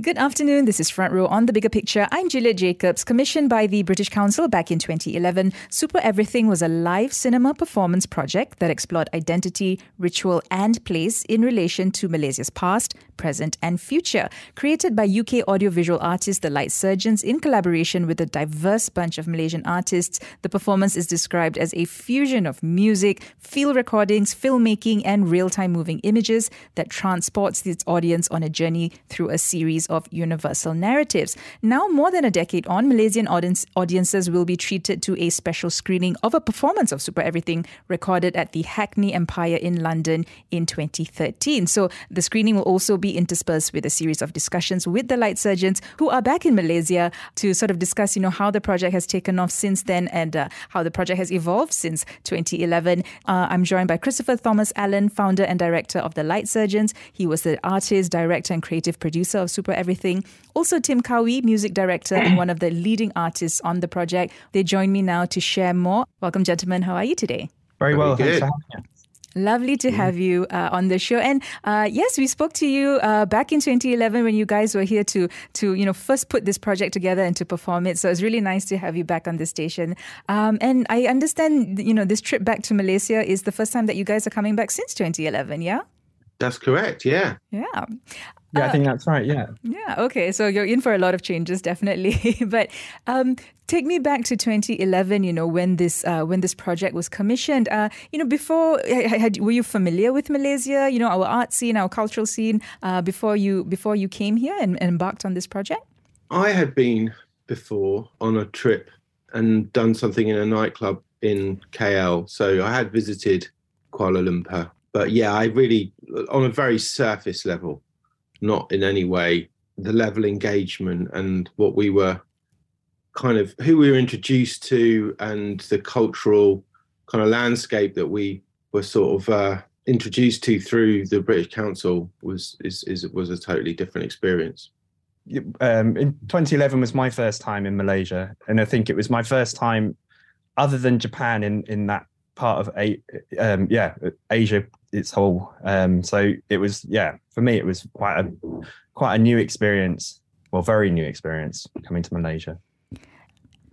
Good afternoon. This is Front Row on the Bigger Picture. I'm Juliet Jacobs. Commissioned by the British Council back in 2011, Super Everything was a live cinema performance project that explored identity, ritual, and place in relation to Malaysia's past, present, and future. Created by UK audiovisual artists The Light Surgeons in collaboration with a diverse bunch of Malaysian artists, the performance is described as a fusion of music, field recordings, filmmaking, and real time moving images that transports its audience on a journey through a series series of universal narratives. Now, more than a decade on, Malaysian audience, audiences will be treated to a special screening of a performance of Super Everything recorded at the Hackney Empire in London in 2013. So, the screening will also be interspersed with a series of discussions with the light surgeons who are back in Malaysia to sort of discuss, you know, how the project has taken off since then and uh, how the project has evolved since 2011. Uh, I'm joined by Christopher Thomas Allen, founder and director of the Light Surgeons. He was the artist, director, and creative producer of Super Everything. Also, Tim Cowie, music director and one of the leading artists on the project. They join me now to share more. Welcome, gentlemen. How are you today? Very well. Very Thanks for having me. Lovely to have you uh, on the show. And uh, yes, we spoke to you uh, back in 2011 when you guys were here to to you know first put this project together and to perform it. So it's really nice to have you back on the station. Um, and I understand you know this trip back to Malaysia is the first time that you guys are coming back since 2011. Yeah. That's correct. Yeah. Yeah. Yeah, I Uh, think that's right. Yeah. Yeah. Okay. So you're in for a lot of changes, definitely. but um, take me back to 2011. You know, when this uh, when this project was commissioned. Uh, you know, before had, had- were you familiar with Malaysia? You know, our art scene, our cultural scene. Uh, before you before you came here and, and embarked on this project. I had been before on a trip and done something in a nightclub in KL. So I had visited Kuala Lumpur. But yeah, I really, on a very surface level, not in any way the level engagement and what we were kind of who we were introduced to and the cultural kind of landscape that we were sort of uh, introduced to through the British Council was is, is was a totally different experience. Um, in 2011 was my first time in Malaysia, and I think it was my first time, other than Japan, in in that part of a um, yeah Asia its whole. Um, so it was yeah for me it was quite a quite a new experience. Well, very new experience coming to Malaysia.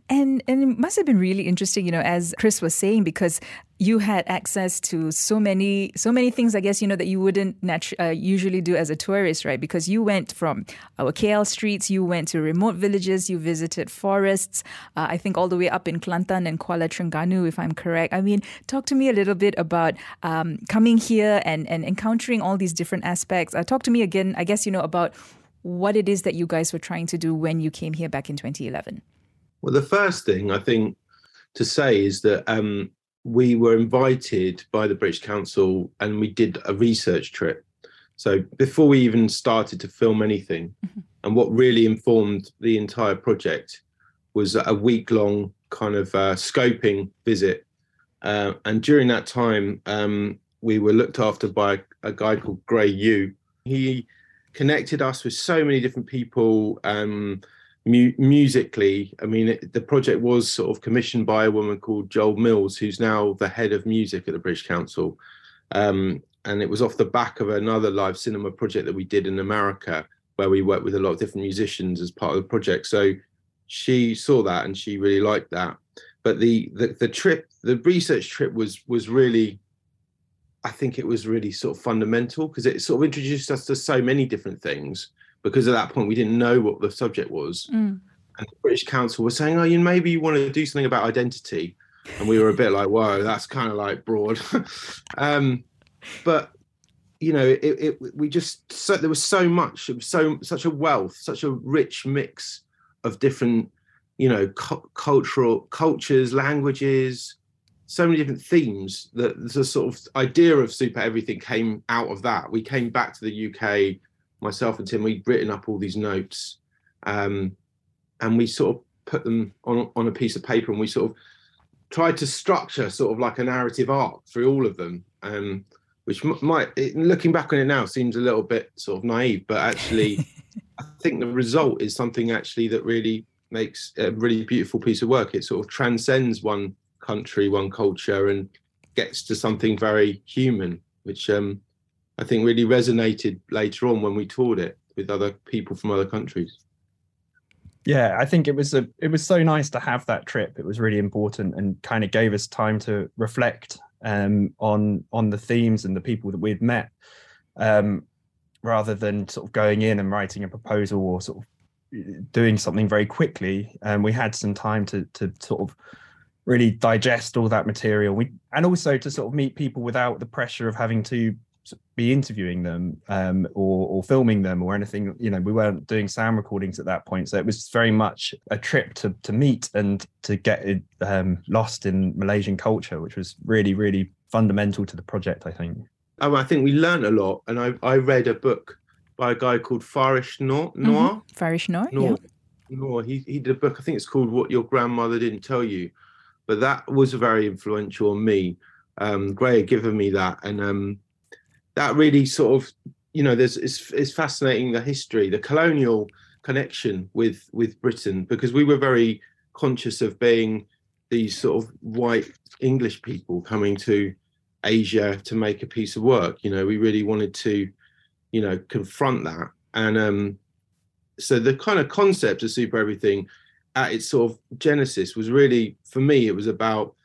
And and it must have been really interesting, you know, as Chris was saying, because you had access to so many so many things. I guess you know that you wouldn't natu- uh, usually do as a tourist, right? Because you went from our KL streets, you went to remote villages, you visited forests. Uh, I think all the way up in Kelantan and Kuala Terengganu, if I'm correct. I mean, talk to me a little bit about um, coming here and and encountering all these different aspects. Uh, talk to me again, I guess you know about what it is that you guys were trying to do when you came here back in 2011. Well, the first thing I think to say is that um, we were invited by the British Council and we did a research trip. So before we even started to film anything, Mhm. and what really informed the entire project was a week long kind of uh, scoping visit. Uh, and during that time, um, we were looked after by a guy called Gray Yu. He connected us with so many different people. Um, mu- musically, I mean, it, the project was sort of commissioned by a woman called Joel Mills, who's now the head of music at the British Council. Um, and it was off the back of another live cinema project that we did in America, where we worked with a lot of different musicians as part of the project. So she saw that and she really liked that. But the the, the trip, the research trip was was really I think it was really sort of fundamental because it sort of introduced us to so many different things. Because at that point we didn't know what the subject was, Mm. and the British Council was saying, "Oh, you maybe you want to do something about identity," and we were a bit like, "Whoa, that's kind of like broad." um, but you know, it, it we just so there was so much, it was so such a wealth, such a rich mix of different, you know, cu- cultural cultures, languages, so many different themes that the sort of idea of super everything came out of that. We came back to the UK, myself and Tim, we'd written up all these notes, um, and we sort of put them on on a piece of paper, and we sort of tried to structure sort of like a narrative arc through all of them. Um, which might, looking back on it now, seems a little bit sort of naive, but actually, I think the result is something actually that really makes a really beautiful piece of work. It sort of transcends one country, one culture, and gets to something very human, which um, I think really resonated later on when we toured it with other people from other countries. Yeah, I think it was a it was so nice to have that trip. It was really important and kind of gave us time to reflect um, on on the themes and the people that we'd met, um, rather than sort of going in and writing a proposal or sort of doing something very quickly. And um, we had some time to to sort of really digest all that material. We and also to sort of meet people without the pressure of having to be interviewing them um, or, or filming them or anything. You know, we weren't doing sound recordings at that point, so it was very much a trip to to meet and to get um, lost in Malaysian culture, which was really really fundamental to the project. I think. Oh, I think we learned a lot, and I I read a book by a guy called Farish Noor. Noor. Mm-hmm. Farish Noor. Noor. Yeah. Noor. He he did a book. I think it's called What Your Grandmother Didn't Tell You, but that was very influential on me. Um, Gray had given me that, and um, that really sort of you know there's it's, it's fascinating the history the colonial connection with with britain because we were very conscious of being these sort of white english people coming to asia to make a piece of work. You know we really wanted to you know confront that. And um so the kind of concept of super everything at its sort of genesis was really for me it was about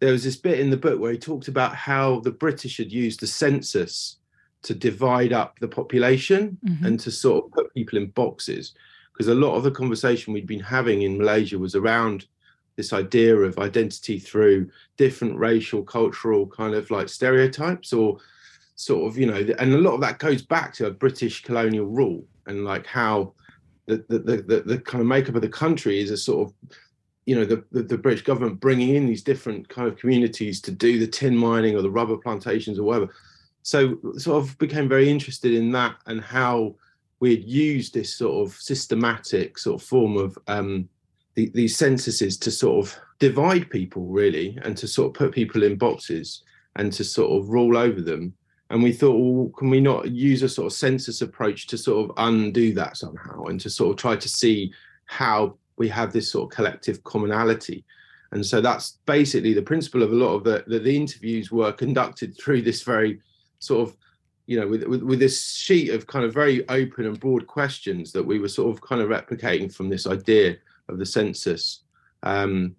there was this bit in the book where he talked about how the British had used the census to divide up the population mm-hmm. and to sort of put people in boxes. Because a lot of the conversation we'd been having in Malaysia was around this idea of identity through different racial, cultural kind of like stereotypes or sort of, you know, and a lot of that goes back to a British colonial rule and like how the, the, the, the kind of makeup of the country is a sort of you know the, the, the British government bringing in these different kind of communities to do the tin mining or the rubber plantations or whatever. So sort of became very interested in that and how we had used this sort of systematic sort of form of um, the, these censuses to sort of divide people really and to sort of put people in boxes and to sort of rule over them. And we thought, well, can we not use a sort of census approach to sort of undo that somehow and to sort of try to see how we have this sort of collective commonality. And so that's basically the principle of a lot of the, the, the interviews were conducted through this very sort of, you know, with, with, with this sheet of kind of very open and broad questions that we were sort of kind of replicating from this idea of the census. Um,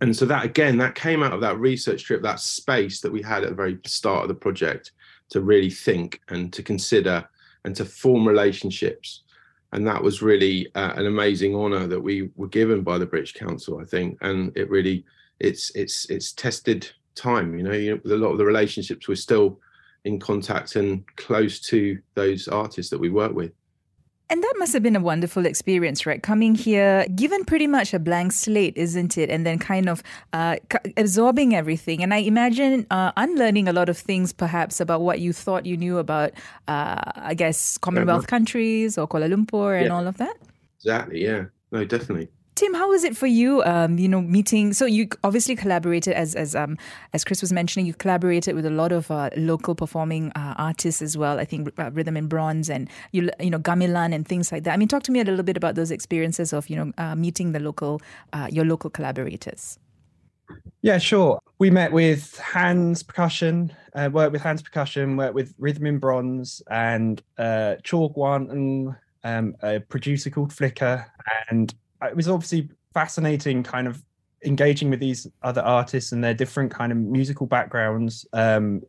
and so that again, that came out of that research trip, that space that we had at the very start of the project to really think and to consider and to form relationships and that was really uh, an amazing honor that we were given by the British Council, I think, and it really it's it's it's tested time. You know, you know, a lot of the relationships we're still in contact and close to those artists that we work with. And that must have been a wonderful experience, right? Coming here, given pretty much a blank slate, isn't it? And then kind of uh, absorbing everything. And I imagine uh, unlearning a lot of things, perhaps, about what you thought you knew about, uh, I guess, Commonwealth countries or Kuala Lumpur and yeah. all of that. Exactly. Yeah. No, definitely. Tim, how was it for you? Um, you know, meeting. So you obviously collaborated, as as um, as Chris was mentioning, you collaborated with a lot of uh, local performing uh, artists as well. I think uh, Rhythm in Bronze and you you know Gamelan and things like that. I mean, talk to me a little bit about those experiences of you know uh, meeting the local uh, your local collaborators. Yeah, sure. We met with Hands Percussion, uh, worked with Hands Percussion, worked with Rhythm in Bronze and uh, Chor Guan and um, a producer called Flica, and it was obviously fascinating kind of engaging with these other artists and their different kind of musical backgrounds um,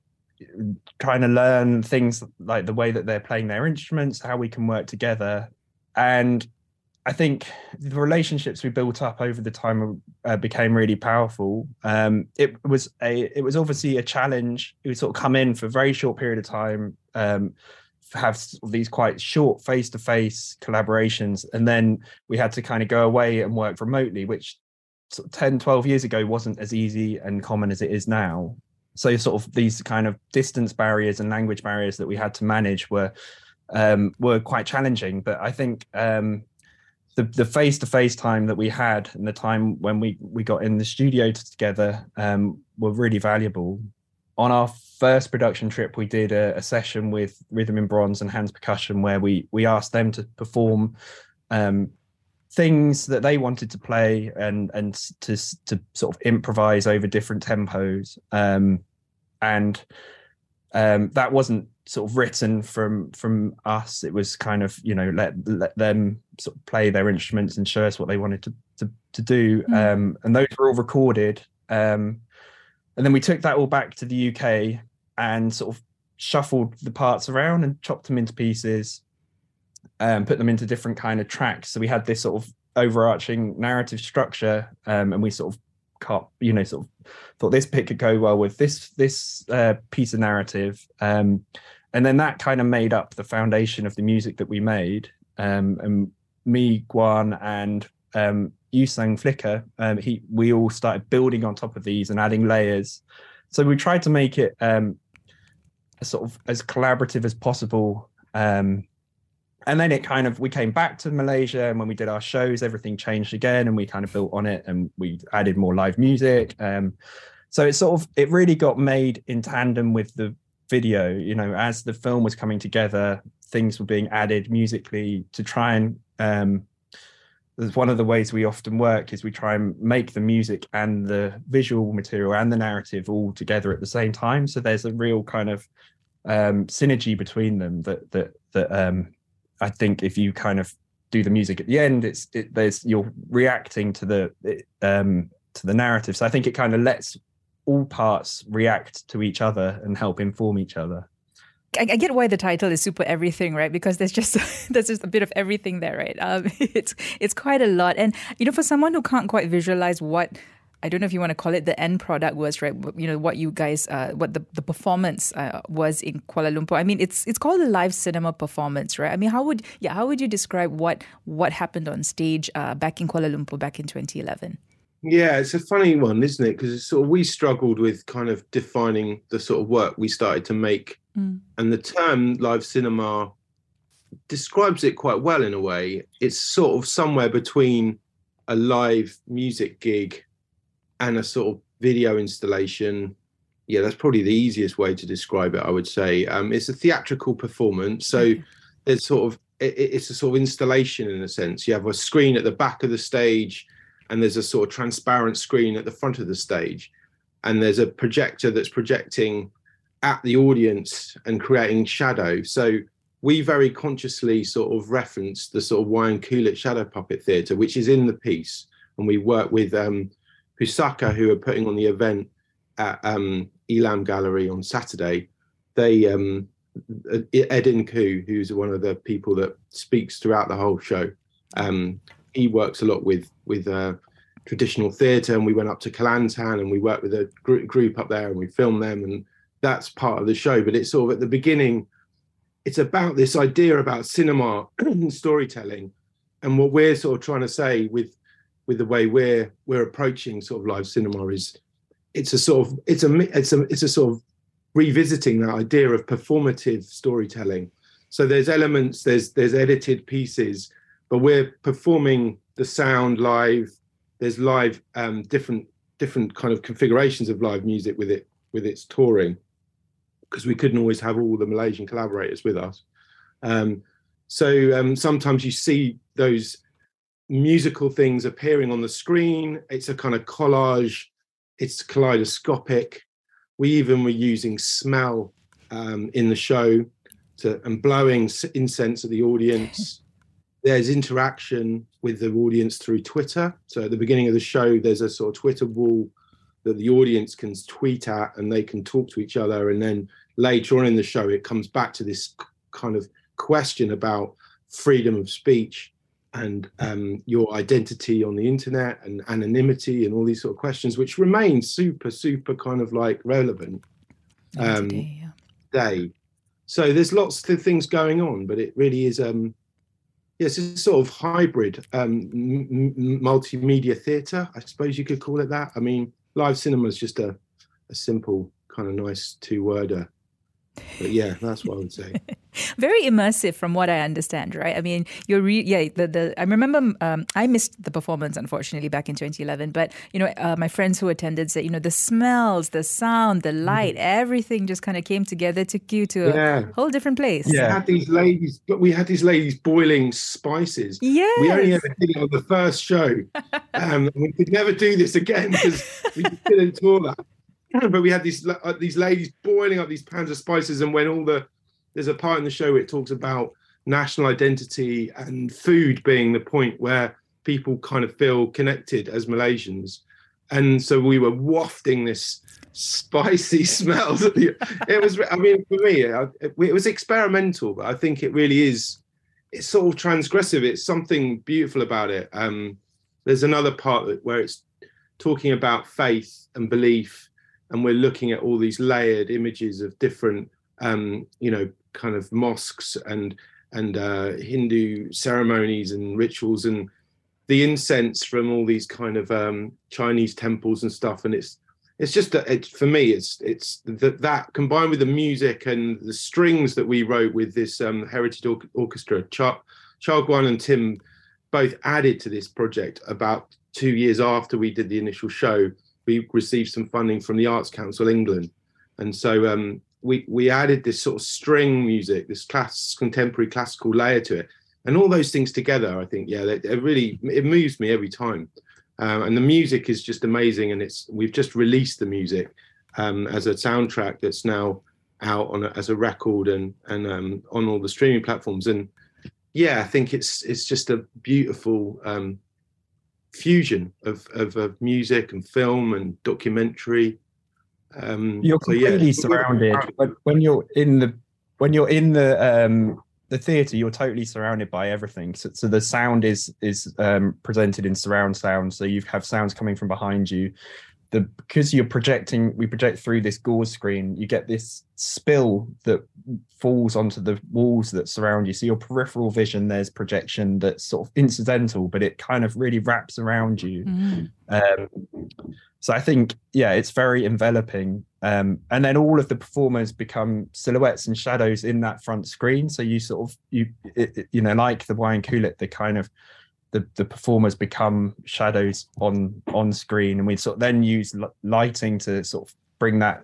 trying to learn things like the way that they're playing their instruments how we can work together. And i think the relationships we built up over the time uh, became really powerful. Um, it was a it was obviously a challenge. Would sort of come in for a very short period of time. Um, have these quite short face-to-face collaborations and then we had to kind of go away and work remotely which 10 12 years ago wasn't as easy and common as it is now. So sort of these kind of distance barriers and language barriers that we had to manage were um, were quite challenging. But i think um, the the face to face time that we had and the time when we we got in the studio together um, were really valuable on our first production trip, we did a, a, session with Rhythm in Bronze and Hands Percussion, where we we asked them to perform um, things that they wanted to play and and to to sort of improvise over different tempos. Um, and um, that wasn't sort of written from from us. It was kind of you know let let them sort of play their instruments and show us what they wanted to to, to do. Mm. um, and those were all recorded. Um, and then we took that all back to the UK and sort of shuffled the parts around and chopped them into pieces and put them into different kind of tracks. So we had this sort of overarching narrative structure um, and we sort of cut you know sort of thought this pick could go well with this this uh, piece of narrative. Um, and then that kind of made up the foundation of the music that we made. Um, and me guan and um, Euseng Flica, um, he we all started building on top of these and adding layers. So we tried to make it um, sort of as collaborative as possible. Um, and then it kind of we came back to Malaysia, and when we did our shows, everything changed again, and we kind of built on it, and we added more live music. Um, so it sort of it really got made in tandem with the video. You know, as the film was coming together, things were being added musically to try and um, one of the ways we often work is we try and make the music and the visual material and the narrative all together at the same time. So there's a real kind of um, synergy between them that that that um, i think if you kind of do the music at the end it's it, there's you're reacting to the um, to the narrative. So i think it kind of lets all parts react to each other and help inform each other I, I, get why the title is super everything, right? Because there's just there's just a bit of everything there, right? Um, it's it's quite a lot, and you know, for someone who can't quite visualize what I don't know if you want to call it the end product was right. You know what you guys, uh, what the, the performance uh, was in Kuala Lumpur. I mean, it's it's called a live cinema performance, right? I mean, how would yeah, how would you describe what what happened on stage uh, back in Kuala Lumpur back in 2011? Yeah, it's a funny one, isn't it? Because sort of we struggled with kind of defining the sort of work we started to make Mm. And the term live cinema describes it quite well in a way. It's sort of somewhere between a live music gig and a sort of video installation. Yeah, that's probably the easiest way to describe it, I would say. Um, it's a theatrical performance. So mm. there's sort of, it, it's a sort of installation in a sense. You have a screen at the back of the stage, and there's a sort of transparent screen at the front of the stage. And there's a projector that's projecting at the audience and creating shadow. So we very consciously sort of reference the sort of Wayang Kulit Shadow Puppet Theatre, which is in the piece. And we work with um, Pusaka, who are putting on the event at um, Ilham Gallery on Saturday. They, um, Eddin Khoo, who's one of the people that speaks throughout the whole show, um, he works a lot with with uh, traditional theatre. And we went up to Kelantan and we worked with a gr- group up there and we filmed them. And that's part of the show. But it's sort of at the beginning, it's about this idea about cinema and storytelling, and what we're sort of trying to say with with the way we're we're approaching sort of live cinema is it's a sort of it's a it's a it's a sort of revisiting that idea of performative storytelling. So there's elements, there's there's edited pieces, but we're performing the sound live. There's live um, different different kind of configurations of live music with it with its touring because we couldn't always have all the Malaysian collaborators with us. Um, so um, sometimes you see those musical things appearing on the screen. It's a kind of collage. It's kaleidoscopic. We even were using smell um, in the show to, and blowing incense at the audience. There's interaction with the audience through Twitter. So at the beginning of the show, there's a sort of Twitter wall that the audience can tweet at and they can talk to each other and then later on in the show, it comes back to this kind of question about freedom of speech and um, your identity on the internet and anonymity and all these sort of questions, which remain super, super kind of like relevant um, today, yeah. day. So there's lots of things going on, but it really is, um, yes, it's a sort of hybrid um, m- multimedia theatre, I suppose you could call it that. I mean, live cinema is just a, a simple kind of nice two worder but yeah, that's what I would say. very immersive from what I understand, right? I mean, you're re- yeah. The the I remember um, I missed the performance unfortunately back in 2011, but you know uh, my friends who attended said you know the smells, the sound, the light, mm-hmm. everything just kind of came together, took you to yeah. a whole different place. Yeah, we had these ladies, we had these ladies boiling spices. Yeah, we only ever did it on the first show. um, we could never do this again because we couldn't tour that. But we had these uh, these ladies boiling up these pans of spices, and when all the there's a part in the show where it talks about national identity and food being the point where people kind of feel connected as Malaysians. And so we were wafting this spicy smells. it was, I mean, for me, it was experimental, but I think it really is. It's sort of transgressive. It's something beautiful about it. Um, there's another part where it's talking about faith and belief, and we're looking at all these layered images of different, um, you know, kind of mosques and and uh, Hindu ceremonies and rituals and the incense from all these kind of um, Chinese temples and stuff. And it's it's just it, for me, it's it's that that combined with the music and the strings that we wrote with this um, Heritage or- Orchestra. Char- Chor Guan and Tim both added to this project about two years after we did the initial show. We received some funding from the Arts Council England, and so um, we we added this sort of string music, this class contemporary classical layer to it, and all those things together. I think yeah, it, really it moves me every time, um, and the music is just amazing. And it's we've just released the music um, as a soundtrack that's now out on a, as a record and and um, on all the streaming platforms. And yeah, I think it's it's just a beautiful um, fusion of, of, of music and film and documentary um, you're completely so, yeah. surrounded when you're in the when you're in the um, the theater. You're totally surrounded by everything. So, so the sound is is um, presented in surround sound. So you have sounds coming from behind you. The because you're projecting, we project through this gauze screen. You get this spill that falls onto the walls that surround you. So your peripheral vision, there's projection that's sort of incidental, but it kind of really wraps around you. Mm-hmm. Um, so I think, yeah, it's very enveloping. Um, and then all of the performers become silhouettes and shadows in that front screen. So you sort of you it, it, you know like the wayang kulit, the kind of the, the performers become shadows on on screen, and we sort of then use lighting to sort of bring that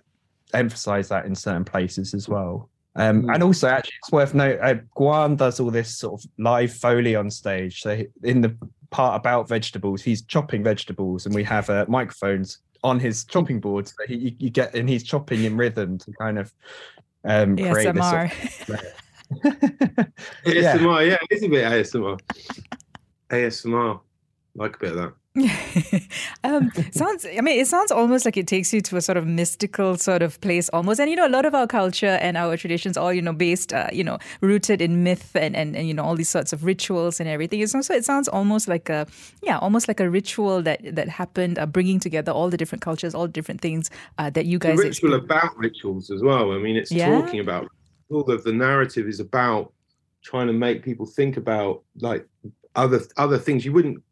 emphasize that in certain places as well. Um, mm. And also, actually, it's worth noting, uh, Guan does all this sort of live foley on stage. So in the part about vegetables. He's chopping vegetables, and we have uh, microphones on his chopping board. So he, you, you, get, and he's chopping in rhythm to kind of um, create ASMR. This sort of ASMR, yeah, it is a bit ASMR. ASMR, like a bit of that. um, sounds. I mean, it sounds almost like it takes you to a sort of mystical sort of place, almost. And you know, a lot of our culture and our traditions, all you know, based, uh, you know, rooted in myth and, and and you know all these sorts of rituals and everything. It's also it sounds almost like a yeah, almost like a ritual that that happened, uh, bringing together all the different cultures, all the different things uh, that you guys. The ritual about rituals as well. I mean, it's yeah. talking about all of the narrative is about trying to make people think about like other other things you wouldn't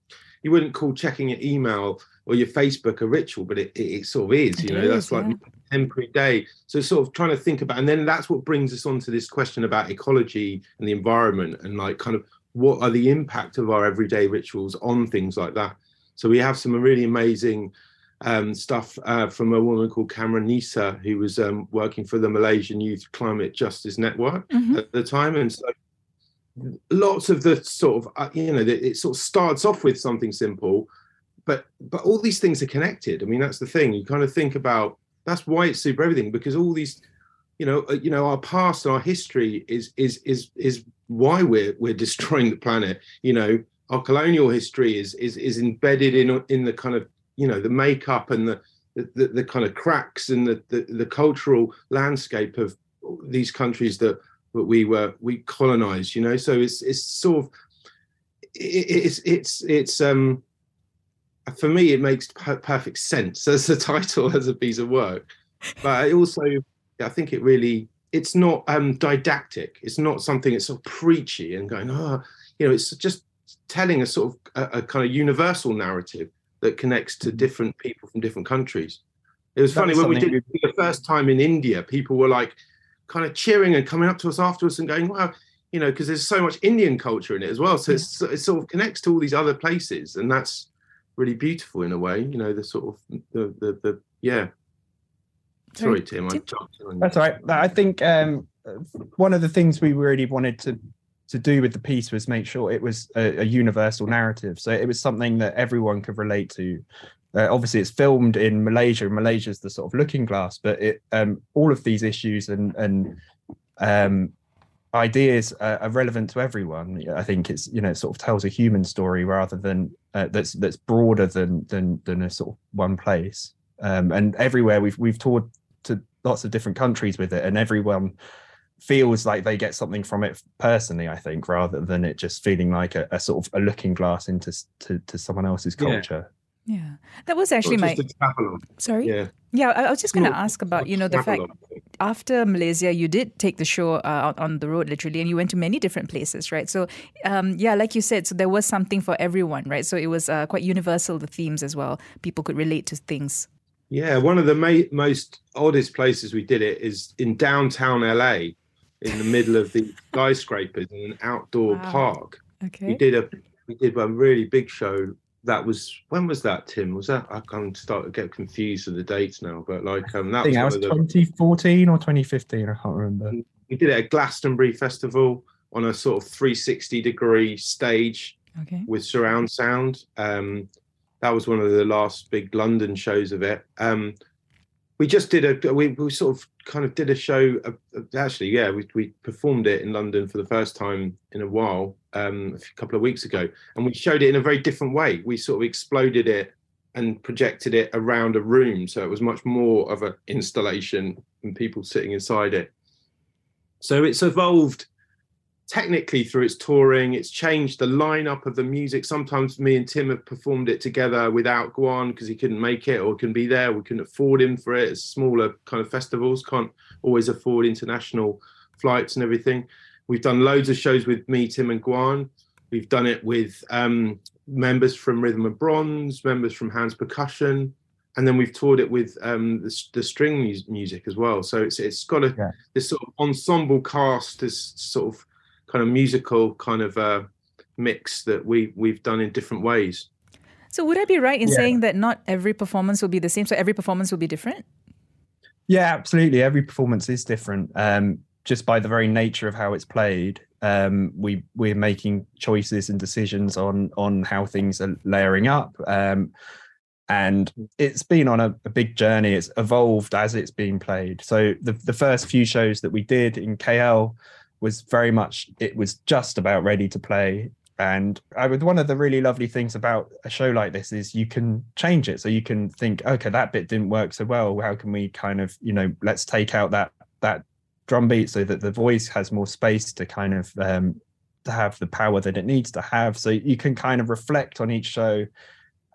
you wouldn't call checking your email or your Facebook a ritual, but it, it, it sort of is, you it know, is, that's like temporary day. So sort of trying to think about, and then that's what brings us on to this question about ecology and the environment and like kind of what are the impact of our everyday rituals on things like that. So we have some really amazing um, stuff uh, from a woman called Cameron Nisa, who was um, working for the Malaysian Youth Climate Justice Network mm-hmm. at the time. And so lots of the sort of uh, you know it sort of starts off with something simple but but all these things are connected. I mean that's the thing. You kind of think about that's why it's super everything because all these you know uh, you know our past our history is is is is why we're we're destroying the planet. You know our colonial history is is is embedded in in the kind of you know the makeup and the the, the kind of cracks and the, the the cultural landscape of these countries that but we were we colonized you know? So it's it's sort of it, it's it's it's um for me it makes per- perfect sense as a title as a piece of work. But I also i think it really it's not um didactic. It's not something that's sort of preachy and going oh you know it's just telling a sort of a, a kind of universal narrative that connects to mm-hmm. different people from different countries. It was that funny when we did it the first time in india people were like kind of cheering and coming up to us afterwards and going, wow, you know, because there's so much Indian culture in it as well. So it's, it sort of connects to all these other places, and that's really beautiful in a way. You know, the sort of the the, the yeah. Sorry, Tim. I That's all right. I think um, one of the things we really wanted to to do with the piece was make sure it was a, a universal narrative. So it was something that everyone could relate to. Uh, obviously, it's filmed in Malaysia. Malaysia is the sort of looking glass, but it um, all of these issues and and um, ideas are, are, relevant to everyone. I think it's you know it sort of tells a human story rather than uh, that's that's broader than than than a sort of one place. Um, and everywhere we've we've toured to lots of different countries with it, and everyone feels like they get something from it personally. I think rather than it just feeling like a, a sort of a looking glass into to, to someone else's culture. Yeah. That was actually my. Sorry. Yeah. Yeah, I was just going to ask about you know the fact after Malaysia you did take the show uh, on the road literally, and you went to many different places, right? So, um, yeah, like you said, so there was something for everyone, right? So it was uh, quite universal the themes as well. People could relate to things. Yeah, one of the ma- most oddest places we did it is in downtown LA, in the middle of the skyscrapers in an outdoor wow. park. Okay. We did a we did a really big show that was when was that tim? Was that i can start to get confused with the dates now but like um that I think was, that was 2014 or 2015 i can't remember. We did it at glastonbury festival on a sort of 360 degree stage okay. with surround sound. Um that was one of the last big london shows of it. Um we just did a we, we sort of kind of did a show uh, actually yeah we, we performed it in london for the first time in a while um, a couple of weeks ago and we showed it in a very different way. We sort of exploded it and projected it around a room so it was much more of an installation and people sitting inside it. So it's evolved technically through its touring. It's changed the lineup of the music. Sometimes me and tim have performed it together without guan because he couldn't make it or couldn't be there. We couldn't afford him for it. It's smaller kind of festivals can't always afford international flights and everything we've done loads of shows with me tim and guan we've done it with um, members from rhythm in bronze members from hands percussion and then we've toured it with um, the, the, string music as well so it's it's got a yeah. this sort of ensemble cast this sort of kind of musical kind of uh, mix that we we've done in different ways. So would I be right in yeah. saying that not every performance will be the same? So every performance will be different. Yeah, absolutely. Every performance is different. Um, just by the very nature of how it's played, um, we we're making choices and decisions on on how things are layering up. Um, and it's been on a, a, big journey. It's evolved as it's been played. So the the first few shows that we did in KL was very much it was just about ready to play and I would one of the really lovely things about a show like this is you can change it so you can think okay that bit didn't work so well how can we kind of you know let's take out that that drum beat so that the voice has more space to kind of um to have the power that it needs to have so you can kind of reflect on each show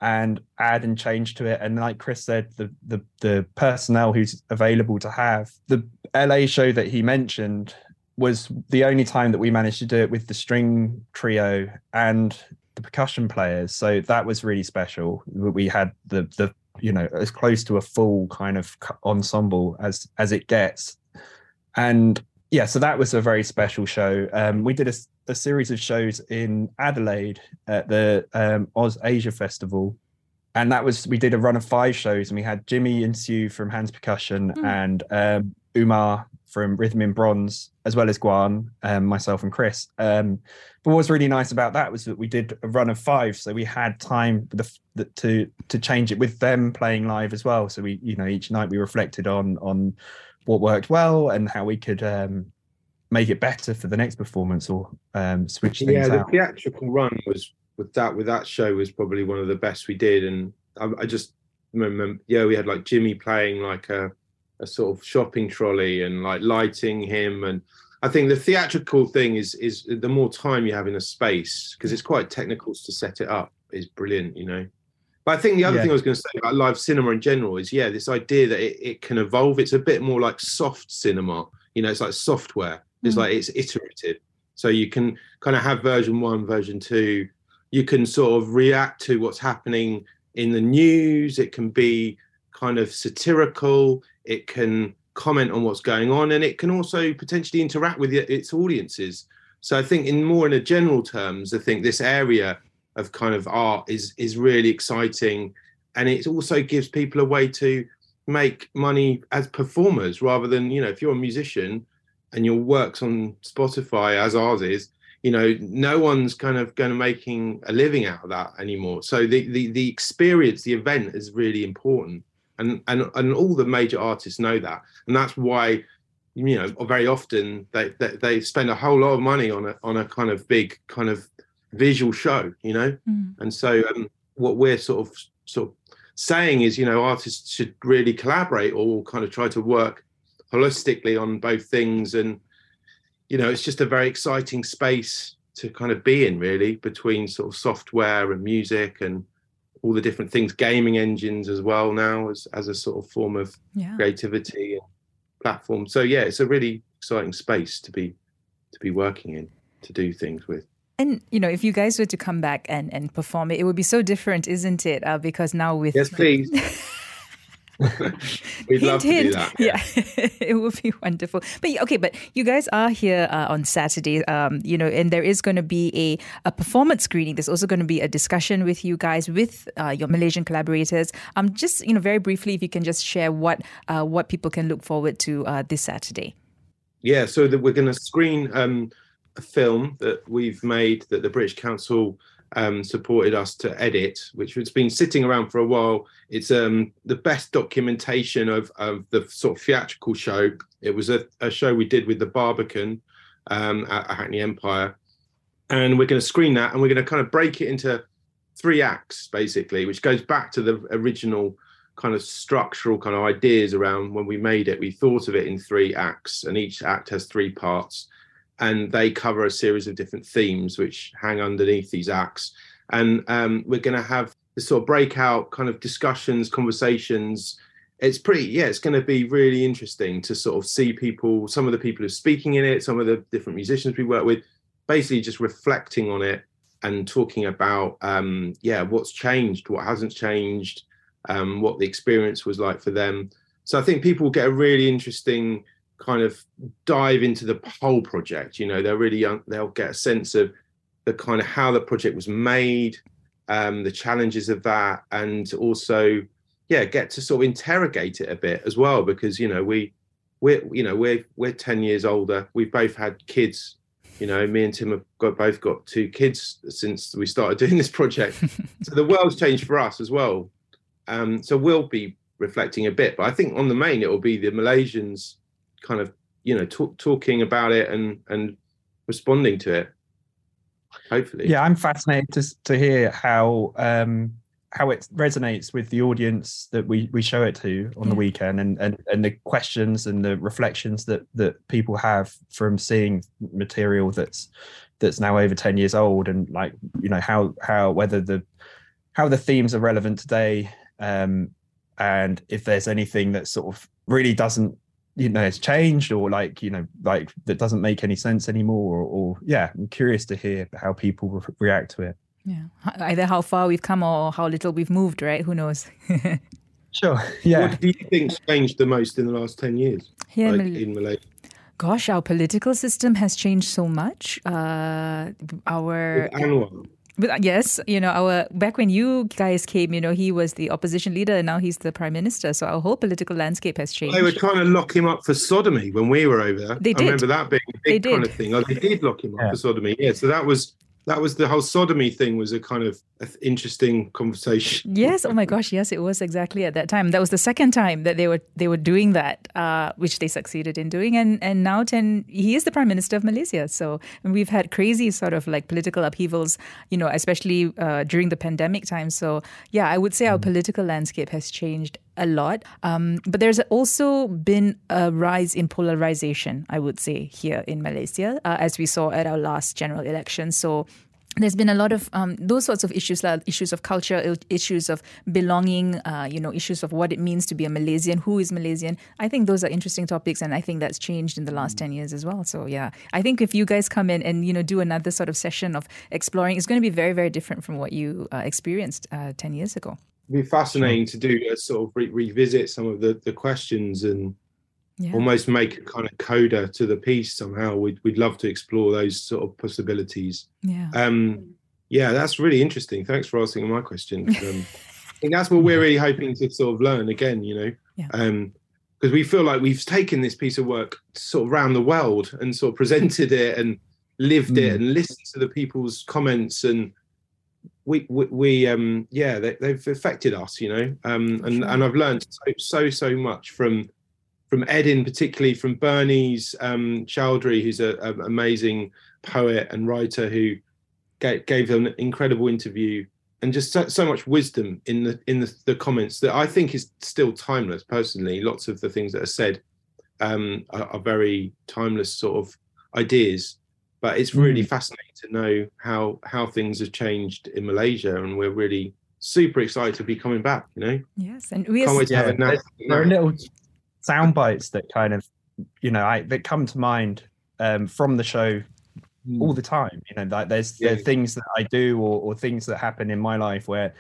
and add and change to it and like chris said the the the personnel who's available to have the la show that he mentioned was the only time that we managed to do it with the string trio and the percussion players. So that was really special. We had the the you know as close to a full kind of ensemble as as it gets, and yeah, so that was a very special show. Um, we did a, a, series of shows in Adelaide at the um, OzAsia Festival, and that was we did a run of five shows, and we had Jimmy and Sue from Hands Percussion mm. and um, Umar from Rhythm in Bronze, as well as Guan, um, myself and Chris. Um, but what was really nice about that was that we did a run of five, so we had time the, the, to to change it with them playing live as well. So we, you know, each night we reflected on on what worked well and how we could um, make it better for the next performance or um, switch things yeah, the out. theatrical run was with that with that show was probably one of the best we did, and I, I just remember, yeah, we had like Jimmy playing like a a sort of shopping trolley and like lighting him and I think the theatrical thing is is the more time you have in a space because it's quite technical to set it up is brilliant, you know. But I think the other yeah. thing I was going to say about live cinema in general is yeah, this idea that it, it can evolve. It's a bit more like soft cinema, you know. It's like software. It's mm. like it's iterative, so you can kind of have version one, version two. You can sort of react to what's happening in the news. It can be kind of satirical it can comment on what's going on, and it can also potentially interact with its audiences. So I think, in more in a general terms, I think this area of kind of art is is really exciting, and it also gives people a way to make money as performers rather than you know if you're a musician and your work's on Spotify as ours is, you know, no one's kind of going to making a living out of that anymore. So the the the experience, the event is really important. And and and all the major artists know that. And that's why you know very often they, they, they spend a whole lot of money on a on a kind of big kind of visual show you know mm. and so um, what we're sort of sort of saying is you know artists should really collaborate or kind of try to work holistically on both things and you know it's just a very exciting space to kind of be in really between sort of software and music and all the different things gaming engines as well now as, as a sort of form of yeah. creativity and platform so yeah it's a really exciting space to be to be working in to do things with and you know, if you guys were to come back and and perform it, it would be so different, isn't it? Uh, because now with yes, please. We'd hint, love to hint. do that. Yeah, yeah. it would be wonderful. But okay, but you guys are here uh, on Saturday, um, you know, and there is going to be a, a performance screening. There's also going to be a discussion with you guys, with uh, your Malaysian collaborators. Um, just you know, very briefly, if you can just share what uh, what people can look forward to uh, this Saturday. Yeah, so that we're going to screen um, a film that we've made that the British Council um, supported us to edit, which has been sitting around for a while. It's um, the best documentation of, of the sort of theatrical show. It was a, a show we did with the Barbican um, at, at Hackney Empire. And we're going to screen that and we're going to kind of break it into three acts, basically, which goes back to the original kind of structural kind of ideas around when we made it. We thought of it in three acts, and each act has three parts and they cover a series of different themes which hang underneath these acts. And um, we're going to have this sort of breakout kind of discussions, conversations. It's pretty, yeah, it's going to be really interesting to sort of see people, some of the people who are speaking in it, some of the different musicians we work with, basically just reflecting on it and talking about, um, yeah, what's changed, what hasn't changed, um, what the experience was like for them. So I think people get a really interesting kind of dive into the whole project. You know, they're really young, they'll get a sense of the kind of how the project was made, um, the challenges of that, and also, yeah, get to sort of interrogate it a bit as well because you know we we're you know we're we're 10 years older we've both had kids you know me and tim have got both got two kids since we started doing this project so the world's changed for us as well um, so we'll be reflecting a bit but i think on the main it will be the malaysians kind of you know talk, talking about it and and responding to it hopefully. Yeah i'm fascinated to, to hear how um how it resonates with the audience that we we show it to on the weekend and and and the questions and the reflections that that people have from seeing material that's that's now over 10 years old and like you know how how whether the how the themes are relevant today um and if there's anything that sort of really doesn't you know it's changed or like you know like that doesn't make any sense anymore or, or yeah i'm curious to hear how people re- react to it. Yeah. Either how far we've come or how little we've moved right? Who knows? Sure. Yeah. What do you think changed the most in the last 10 years? Yeah, like Mal- in malaysia gosh our political system has changed so much. Uh our Anwar but uh, yes, you know, our back when you guys came, you know, he was the opposition leader, and now he's the prime minister. So our whole political landscape has changed. They were trying to lock him up for sodomy when we were over there. They did. I remember that being a big kind of thing. Oh, they did lock him up yeah. for sodomy. Yeah, so that was that was the whole sodomy thing was a kind of interesting conversation. Yes. Oh my gosh. Yes, it was exactly at that time. That was the second time that they were they were doing that, uh, which they succeeded in doing. And and now ten he is the prime minister of Malaysia. So we've had crazy sort of like political upheavals, you know, especially uh, during the pandemic time. So yeah, I would say our mm. political landscape has changed a lot. Um, but there's also been a rise in polarization, I would say, here in Malaysia, uh, as we saw at our last general election. So there's been a lot of um, those sorts of issues, like issues of culture, issues of belonging, uh, you know, issues of what it means to be a Malaysian, who is Malaysian. I think those are interesting topics, and I think that's changed in the last ten years as well. So yeah, I think if you guys come in and you know do another sort of session of exploring, it's going to be very very different from what you uh, experienced uh, ten years ago be fascinating to do a sort of re- revisit some of the the questions and yeah. almost make a kind of coda to the piece somehow. We'd we'd love to explore those sort of possibilities. Yeah. Um, yeah, that's really interesting. Thanks for asking my question. Um, I think that's what we're really hoping to sort of learn again. You know, yeah. um, because we feel like we've taken this piece of work sort of around the world and sort of presented it and lived mm. it and listened to the people's comments and we we, we um yeah they, have affected us you know um and and i've learned so so so much from from Eddin, particularly from Bernice um, Chauly, who's an amazing poet and writer who gave, gave an incredible interview and just so, so, much wisdom in the in the, the, comments that I think is still timeless. Personally, lots of the things that are said um, are, are, very timeless sort of ideas. But it's really mm. fascinating to know how how things have changed in Malaysia, and we're really super excited to be coming back. You know. Yes, and we can't wait to have a There are little sound bites that kind of you know I, that come to mind um, from the show mm. all the time. You know, like there's yeah. there things that I do or, or things that happen in my life where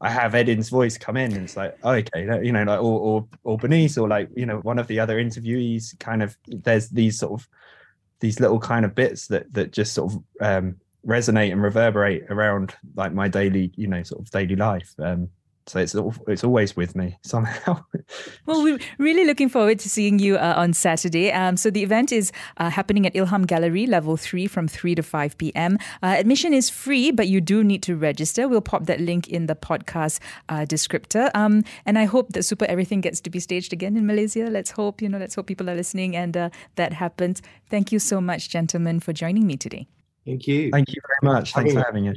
I have Eddin's voice come in and it's like, oh, okay, you know, like or, or or Bernice or like you know one of the other interviewees. Kind of, there's these sort of these little kind of bits that that just sort of um, resonate and reverberate around like my daily, you know, sort of daily life. Um, so it's it's always with me somehow. well, we're really looking forward to seeing you uh, on Saturday. Um, so the event is uh, happening at Ilham Gallery, level three, from three to five p.m. Uh, admission is free, but you do need to register. We'll pop that link in the podcast uh, descriptor. Um, and I hope that Super Everything gets to be staged again in Malaysia. Let's hope you know. Let's hope people are listening and uh, that happens. Thank you so much, gentlemen, for joining me today. Thank you. Thank you very much. Thanks for having us.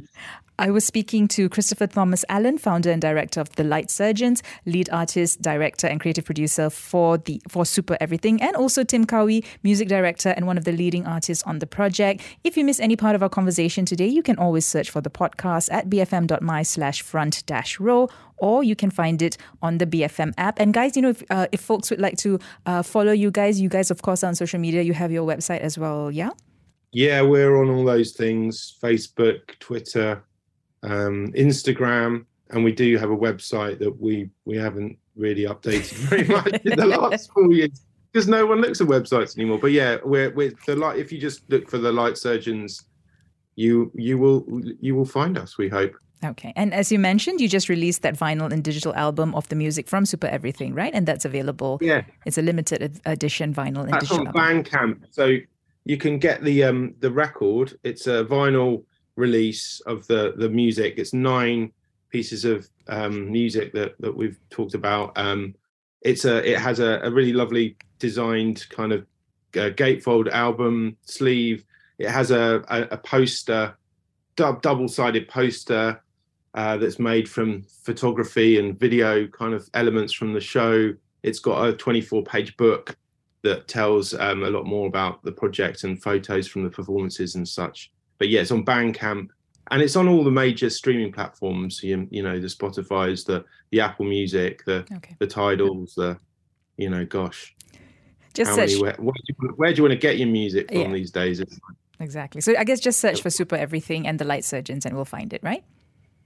I was speaking to Christopher Thomas Allen, founder and director of The Light Surgeons, lead artist, director, and creative producer for the for Super Everything, and also Tim Cowie, music director and one of the leading artists on the project. If you miss any part of our conversation today, you can always search for the podcast at bfm.my slash front dash row or you can find it on the BFM app. And guys, you know, if, uh, if folks would like to uh, follow you guys, you guys, of course, on social media, you have your website as well, yeah? Yeah, we're on all those things Facebook, Twitter, um, Instagram, and we do have a website that we we haven't really updated very much in the last four years because no one looks at websites anymore. But yeah, we're we're the light. If you just look for the light surgeons, you you will you will find us. We hope. Okay. And as you mentioned, you just released that vinyl and digital album of the music from Super Everything, right? And that's available. Yeah. It's a limited edition vinyl and that's digital on Bandcamp. So you can get the um the record. It's a vinyl release of the the music. It's nine pieces of um, music that that we've talked about. Um, it's a it has a, a really lovely designed kind of uh, gatefold album sleeve. It has a a, a poster, dub, double sided poster uh, that's made from photography and video kind of elements from the show. It's got a 24 page book that tells um, a lot more about the project and photos from the performances and such but yeah, it's on Bandcamp and it's on all the major streaming platforms. You, you know, the Spotify's, the the Apple Music, the okay. the Tidals, the you know, gosh, just search. Many, where, where, do you, where, do you, want to get your music from yeah. these days? exactly. So I guess just search for Super Everything and the Light Surgeons, and we'll find it, right?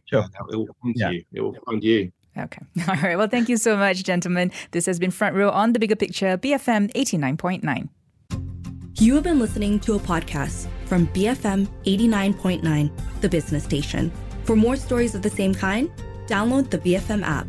Sure, it will find yeah. you. It will find you. Okay. All right. Well, thank you so much, gentlemen. This has been Front Row on the Bigger Picture, BFM 89.9. You have been listening to a podcast from BFM 89.9, the business station. For more stories of the same kind, download the BFM app.